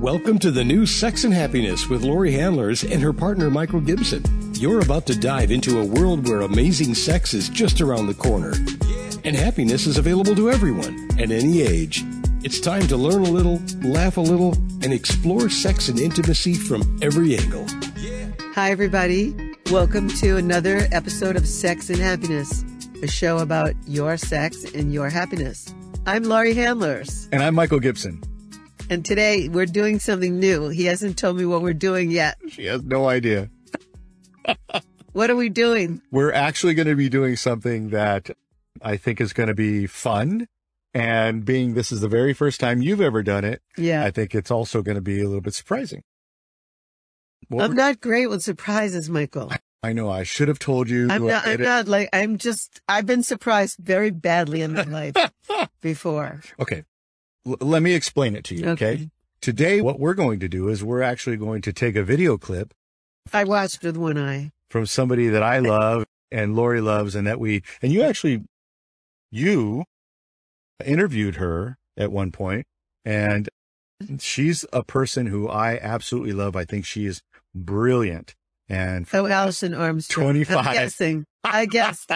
Welcome to the new Sex and Happiness with Laurie Handlers and her partner Michael Gibson. You're about to dive into a world where amazing sex is just around the corner. And happiness is available to everyone at any age. It's time to learn a little, laugh a little, and explore sex and intimacy from every angle. Hi, everybody. Welcome to another episode of Sex and Happiness, a show about your sex and your happiness. I'm Laurie Handlers, And I'm Michael Gibson. And today we're doing something new. He hasn't told me what we're doing yet. She has no idea. What are we doing? We're actually going to be doing something that I think is going to be fun. And being this is the very first time you've ever done it, Yeah. I think it's also going to be a little bit surprising. What I'm not great with surprises, Michael. I know I should have told you. I'm not, I'm not like, I'm just, I've been surprised very badly in my life before. Okay. L- let me explain it to you. Okay. Okay. Today, what we're going to do is we're actually going to take a video clip I watched with one eye. from somebody that I love and Laurie loves and that we, and you actually, you interviewed her at one point and she's a person who I absolutely love. I think she is brilliant and Oh, Alison Armstrong. 25. I guessed.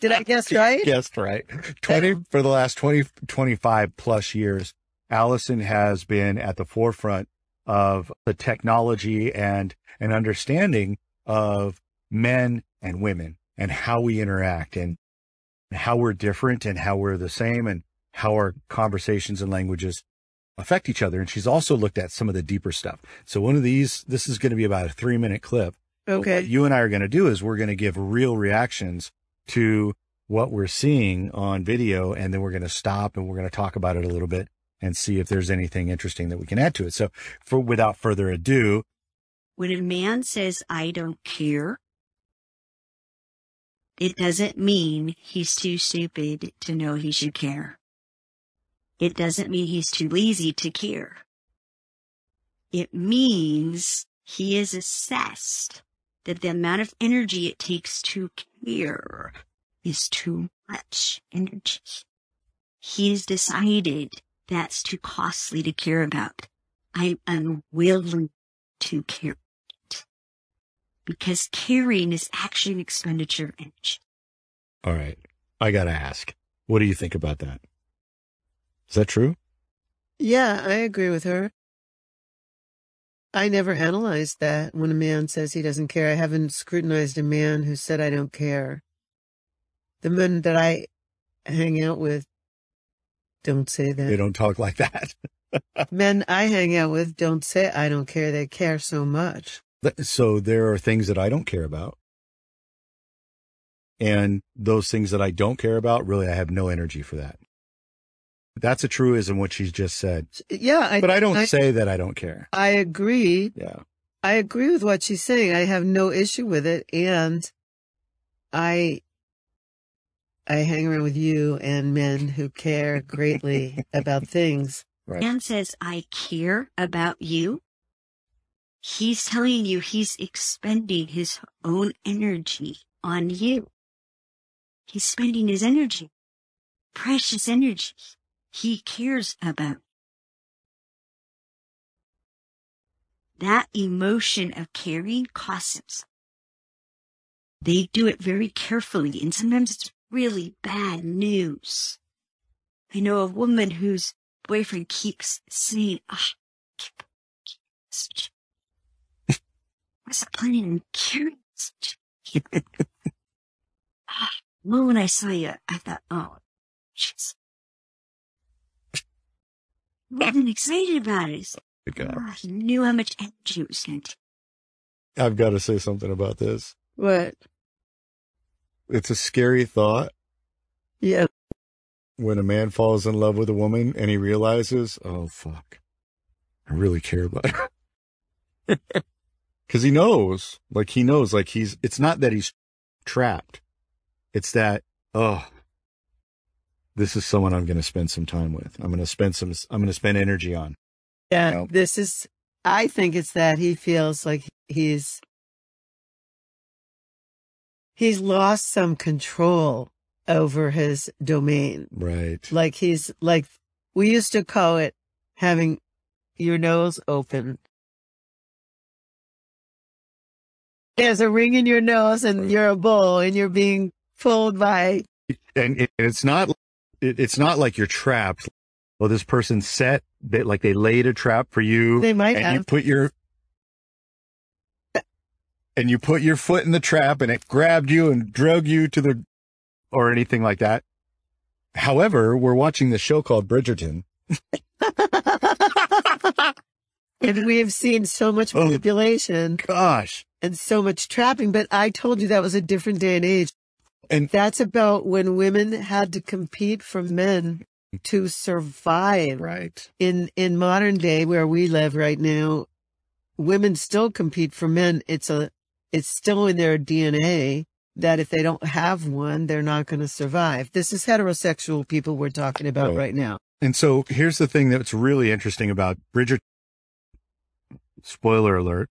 Did I guess right? guessed right. 20 for the last 20, 25 plus years, Alison has been at the forefront of the technology and an understanding of men and women and how we interact and how we're different and how we're the same and how our conversations and languages affect each other. And she's also looked at some of the deeper stuff. So one of these, this is going to be about a three minute clip. But Okay. What you and I are going to do is we're going to give real reactions to what we're seeing on video, and then we're going to stop and we're going to talk about it a little bit and see if there's anything interesting that we can add to it. So, for without further ado, When a man says, I don't care, it doesn't mean he's too stupid to know he should care. It doesn't mean he's too lazy to care. It means he is assessed that the amount of energy it takes to care is too much energy. He's decided that's too costly to care about. I'm unwilling to care because caring is actually an expenditure of energy. all right, I got to ask, what do you think about that? Is that true? Yeah, I agree with her. I never analyzed that when a man says he doesn't care. I haven't scrutinized a man who said I don't care. The men that I hang out with don't say that. They don't talk like that. Men I hang out with don't say I don't care. They care so much. So there are things that I don't care about. And those things that I don't care about, really, I have no energy for that. That's a truism, what she's just said. Yeah, I, But I don't I, say that I don't care. I agree. Yeah. I agree with what she's saying. I have no issue with it. And I, I hang around with you and men who care greatly about things. Right. Man says, I care about you. He's telling you he's expending his own energy on you. He's spending his energy, precious energy. He cares about. That emotion of caring costs him. They do it very carefully, and sometimes it's really bad news. I know a woman whose boyfriend keeps saying, ah, keep, keep message. What's the plan in carrying message? ah, well, when I saw you, I thought, oh, jeez. I wasn't excited about it. Good God. Ah, he knew how much energy it was going to take. I've got to say something about this. What? It's a scary thought Yeah. when a man falls in love with a woman and he realizes, oh, fuck, I really care about her. Cause he knows, like he knows, like he's, it's not that he's trapped. It's that, oh, this is someone I'm going to spend some time with. I'm going to spend some, I'm going to spend energy on. Yeah. No. This is, I think it's that he feels like he's, he's lost some control over his domain. Right. Like he's like, we used to call it having your nose open. There's a ring in your nose and you're a bull and you're being pulled by. and it's not it, it's not like you're trapped. Well, this person set that like they laid a trap for you. They might and have. you put your and you put your foot in the trap and it grabbed you and drug you to the or anything like that. However, we're watching the show called Bridgerton. and we have seen so much Oh. manipulation Gosh. and so much trapping. But I told you that was a different day and age. And- that's about when women had to compete for men to survive. Right. In in modern day where we live right now, women still compete for men. It's a it's still in their DNA that if they don't have one, they're not going to survive. This is heterosexual people we're talking about Right. right now. And so here's the thing that's really interesting about Bridgerton. Spoiler alert.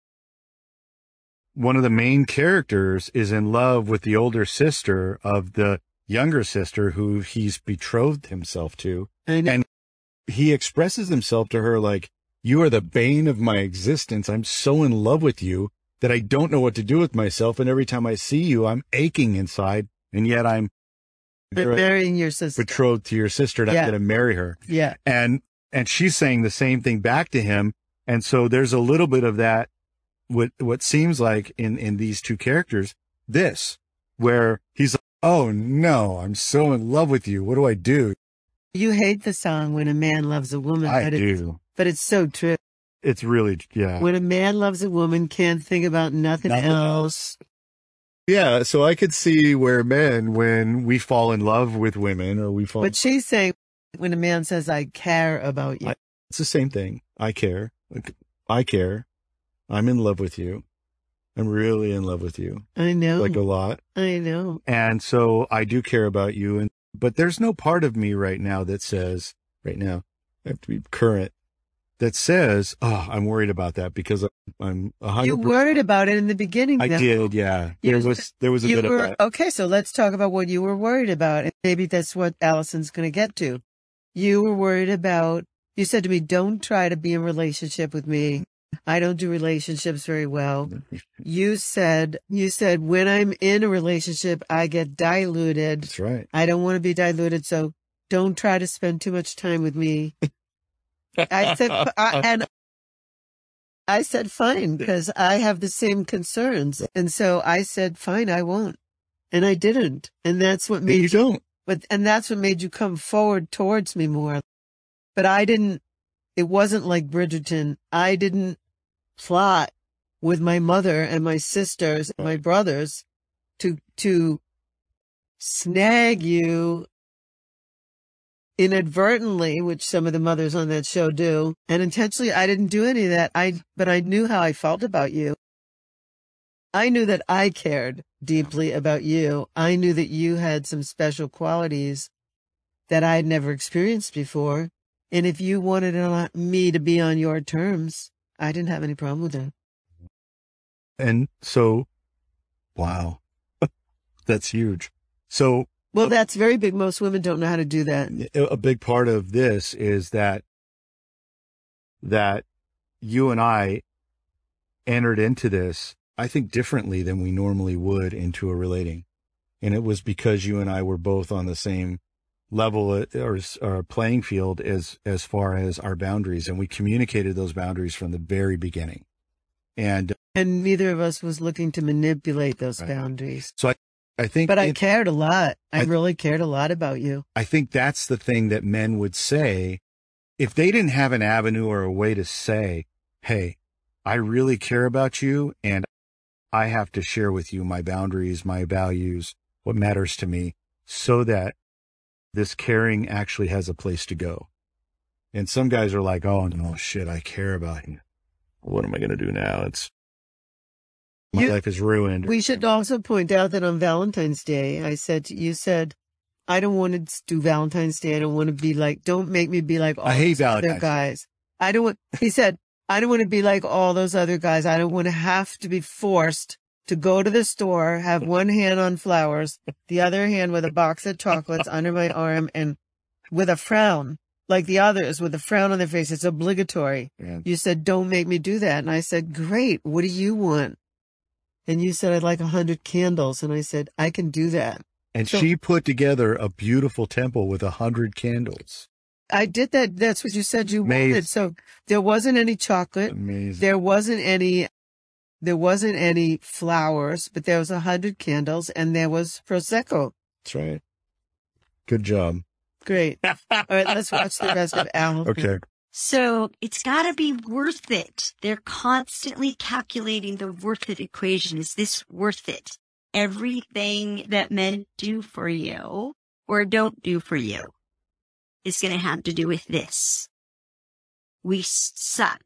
One of the main characters is in love with the older sister of the younger sister who he's betrothed himself to. Know. And he expresses himself to her like, you are the bane of my existence. I'm so in love with you that I don't know what to do with myself. And every time I see you, I'm aching inside. And yet I'm marrying your sister. betrothed to your sister and I'm Yeah. going to marry her Yeah. and and she's saying the same thing back to him and so there's a little bit of that what what seems like in in these two characters this where he's like oh no i'm so in love with you. What do i do? You hate the song when a man loves a woman, i but, It's, do. but it's so true. it's really yeah. When a man loves a woman, can't think about nothing, Nothing else. yeah so i could see where men when we fall in love with women or we fall But she's saying when a man says, I care about you. I- it's the same thing. I care. Like, i care i'm in love with you i'm really in love with you I know. like a lot I know. And so I do care about you. And, but there's no part of me right now that says, right now, I have to be current, that says, oh, I'm worried about that because I'm, I'm a You hundred. per- worried about it in the beginning. I though. did. Yeah. You- There was, there was a You bit of were, that. okay, so let's talk about what you were worried about. And maybe that's what Alison's going to get to. You were worried about, you said to me, don't try to be in relationship with me. I don't do relationships very well. You said, you said, when I'm in a relationship, I get diluted. That's right. I don't want to be diluted. So don't try to spend too much time with me. I said, I, and I said, fine, because I have the same concerns. And so I said, fine, I won't. And I didn't. And that's what made you, don't. but, and that's what made you come forward towards me more. But I didn't, it wasn't like Bridgerton. I didn't plot with my mother and my sisters and my brothers to, to snag you inadvertently, which some of the mothers on that show do. And intentionally, I didn't do any of that. I, but I knew how I felt about you. I knew that I cared deeply about you. I knew that you had some special qualities that I had never experienced before. And if you wanted me to be on your terms, I didn't have any problem with that. And so, wow, that's huge. So Well, uh, that's very big. Most women don't know how to do that. a big part of this is that that you and I entered into this, I think differently than we normally would into a relating. And it was because you and I were both on the same level or, or playing field as, as far as our boundaries. And we communicated those boundaries from the very beginning. And And neither of us was looking to manipulate those Right. boundaries. So i i think, But I cared a lot. I, I- really cared a lot about you. I think that's the thing that men would say if they didn't have an avenue or a way to say, Hey, I really care about you and I have to share with you my boundaries, my values, what matters to me so that this caring actually has a place to go. And some guys are like, Oh no, shit, I care about you. What am I going to do now? It's my You- life is ruined. We should also point out that on Valentine's Day, I said, you said, I don't want to do Valentine's Day. I don't want to be like, don't make me be like all I hate those other Valentine's guys. I don't want, he said, I don't want to be like all those other guys. I don't want to have to be forced to go to the store, have one hand on flowers, the other hand with a box of chocolates under my arm and with a frown like the others with a frown on their face. It's obligatory. And You said, don't make me do that. And I said, great. What do you want? And you said, I'd like a hundred candles. And I said, I can do that. and So- she put together a beautiful temple with a hundred candles. I did that. That's what you said you Amazing. wanted. So there wasn't any chocolate. Amazing. There wasn't any, there wasn't any flowers, but there was a hundred candles and there was Prosecco. That's right. Good job. Great. All right. Let's watch the rest of Al. Okay. So it's gotta be worth it. They're constantly calculating the worth it equation. Is this worth it? Everything that men do for you or don't do for you is going to have to do with this. We suck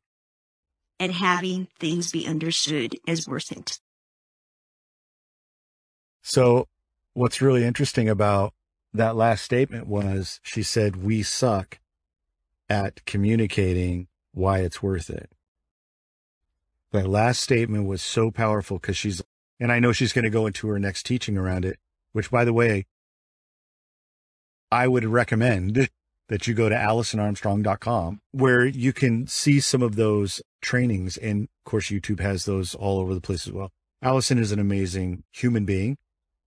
at having things be understood as worth it. So what's really interesting about that last statement was she said, we suck at communicating why it's worth it. That last statement was so powerful because she's, and I know she's going to go into her next teaching around it, which by the way, I would recommend that you go to AlisonArmstrong.com where you can see some of those trainings. And of course, YouTube has those all over the place as well. Alison is an amazing human being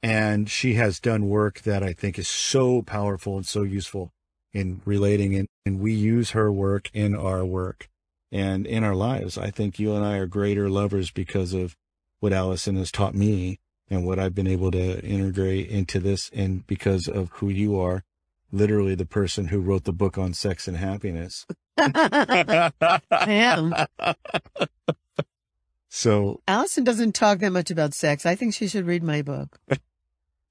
and she has done work that I think is so powerful and so useful in relating and, and we use her work in our work and in our lives. I think you and I are greater lovers because of what Alison has taught me and what I've been able to integrate into this and because of who you are, literally the person who wrote the book on sex and happiness. I. So Alison doesn't talk that much about sex. I think she should read my book.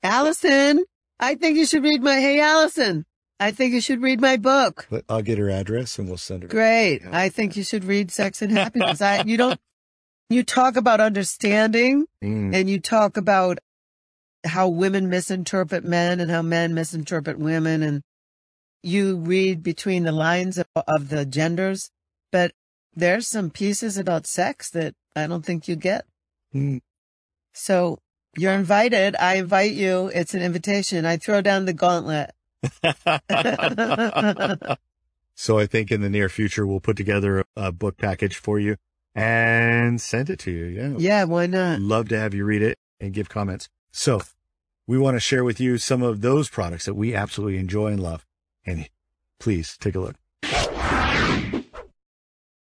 Alison, I think you should read my, hey, Alison, I think you should read my book. but I'll get her address and we'll send her. Great. I think you should read Sex and Happiness. I, you don't, you talk about understanding Mm, and you talk about how women misinterpret men and how men misinterpret women and you read between the lines of, of the genders, but there's some pieces about sex that I don't think you get. mm. So you're invited. I invite you. It's an invitation. I throw down the gauntlet. so I think in the near future, we'll put together a, a book package for you and send it to you. Yeah. Yeah, why not? Love to have you read it and give comments. So we want to share with you some of those products that we absolutely enjoy and love. And please take a look.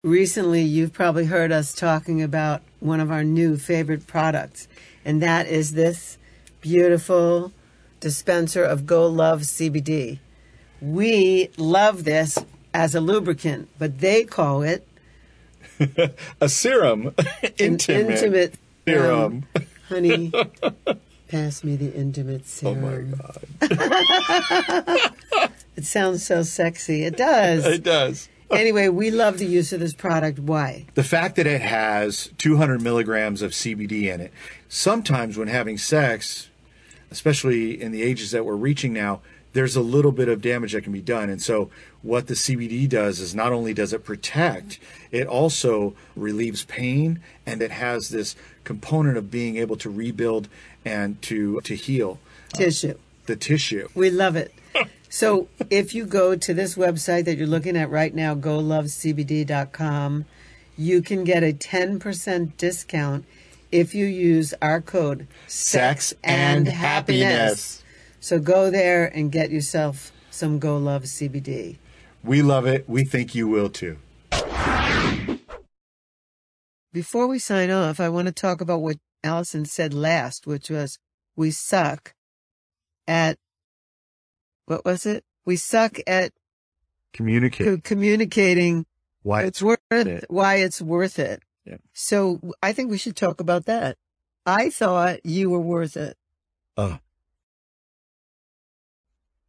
Recently, you've probably heard us talking about one of our new favorite products, and that is this beautiful dispenser of Go Love CBD. We love this as a lubricant, but they call it A serum. an intimate serum. um, honey, pass me the intimate serum. Oh my God. It sounds so sexy. It does. It does. anyway, we love the use of this product. Why? The fact that it has 200 milligrams of CBD in it, sometimes when having sex, especially in the ages that we're reaching now, there's a little bit of damage that can be done. And so, what the CBD does is not only does it protect, it also relieves pain and it has this component of being able to rebuild and to, to heal Tissue. Uh, the tissue. We love it. So if you go to this website that you're looking at right now, golovecbd.com, you can get a 10% discount if you use our code Sex and happiness. So go there and get yourself some Go Love CBD. We love it. We think you will too. Before we sign off, I want to talk about what Alison said last, which was we suck at what was it? We suck at Communicate. co- communicating Why it's worth it. why it's worth it. Yeah. So I think we should talk about that. I thought you were worth it. Oh.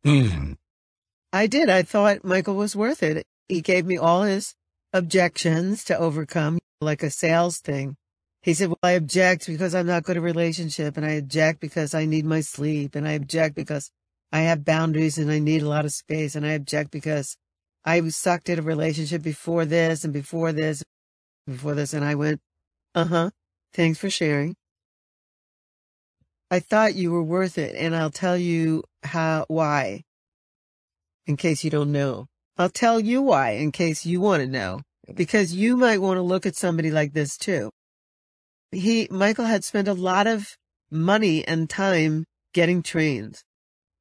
Mm. I did. I thought Michael was worth it. He gave me all his objections to overcome, like a sales thing. He said, well, I object because I'm not good at relationship and I object because I need my sleep and I object because I have boundaries and I need a lot of space and I object because I sucked at a relationship before this and before this, before this. And I went, uh huh. Thanks for sharing. I thought you were worth it and I'll tell you how, why in case you don't know. I'll tell you why in case you want to know, because you might want to look at somebody like this too. He, Michael had spent a lot of money and time getting trained.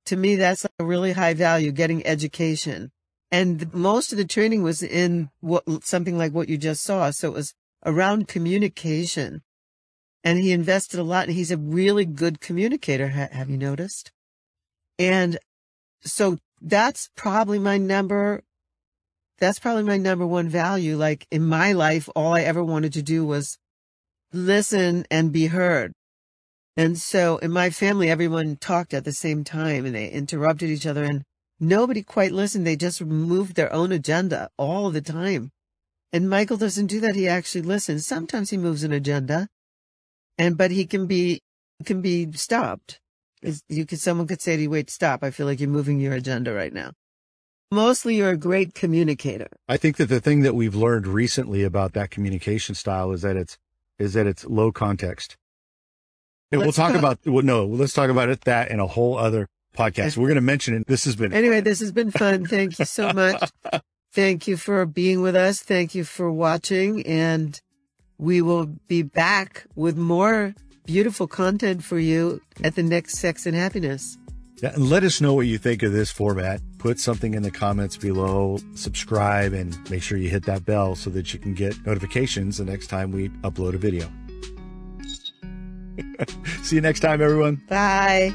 To me, that's a really high value, getting education. And most of the training was in what, something like what you just saw. So it was around communication and he invested a lot and he's a really good communicator. Ha- have you noticed? And so that's probably my number. That's probably my number one value. Like in my life, all I ever wanted to do was listen and be heard. And so in my family, everyone talked at the same time and they interrupted each other and nobody quite listened. They just moved their own agenda all the time. And Michael doesn't do that. He actually listens. Sometimes he moves an agenda and, but he can be, can be stopped. You could, someone could say to you, wait, stop. I feel like you're moving your agenda right now. Mostly you're a great communicator. I think that the thing that we've learned recently about that communication style is that it's, is that it's low context. And we'll talk, about, well, no, let's talk about it, that in a whole other podcast. We're going to mention it. This has been, anyway, this has been fun. Thank you so much. Thank you for being with us. Thank you for watching and we will be back with more beautiful content for you at the next Sex and Happiness. And let us know what you think of this format. Put something in the comments below, subscribe, and make sure you hit that bell so that you can get notifications the next time we upload a video. See you next time, everyone. Bye.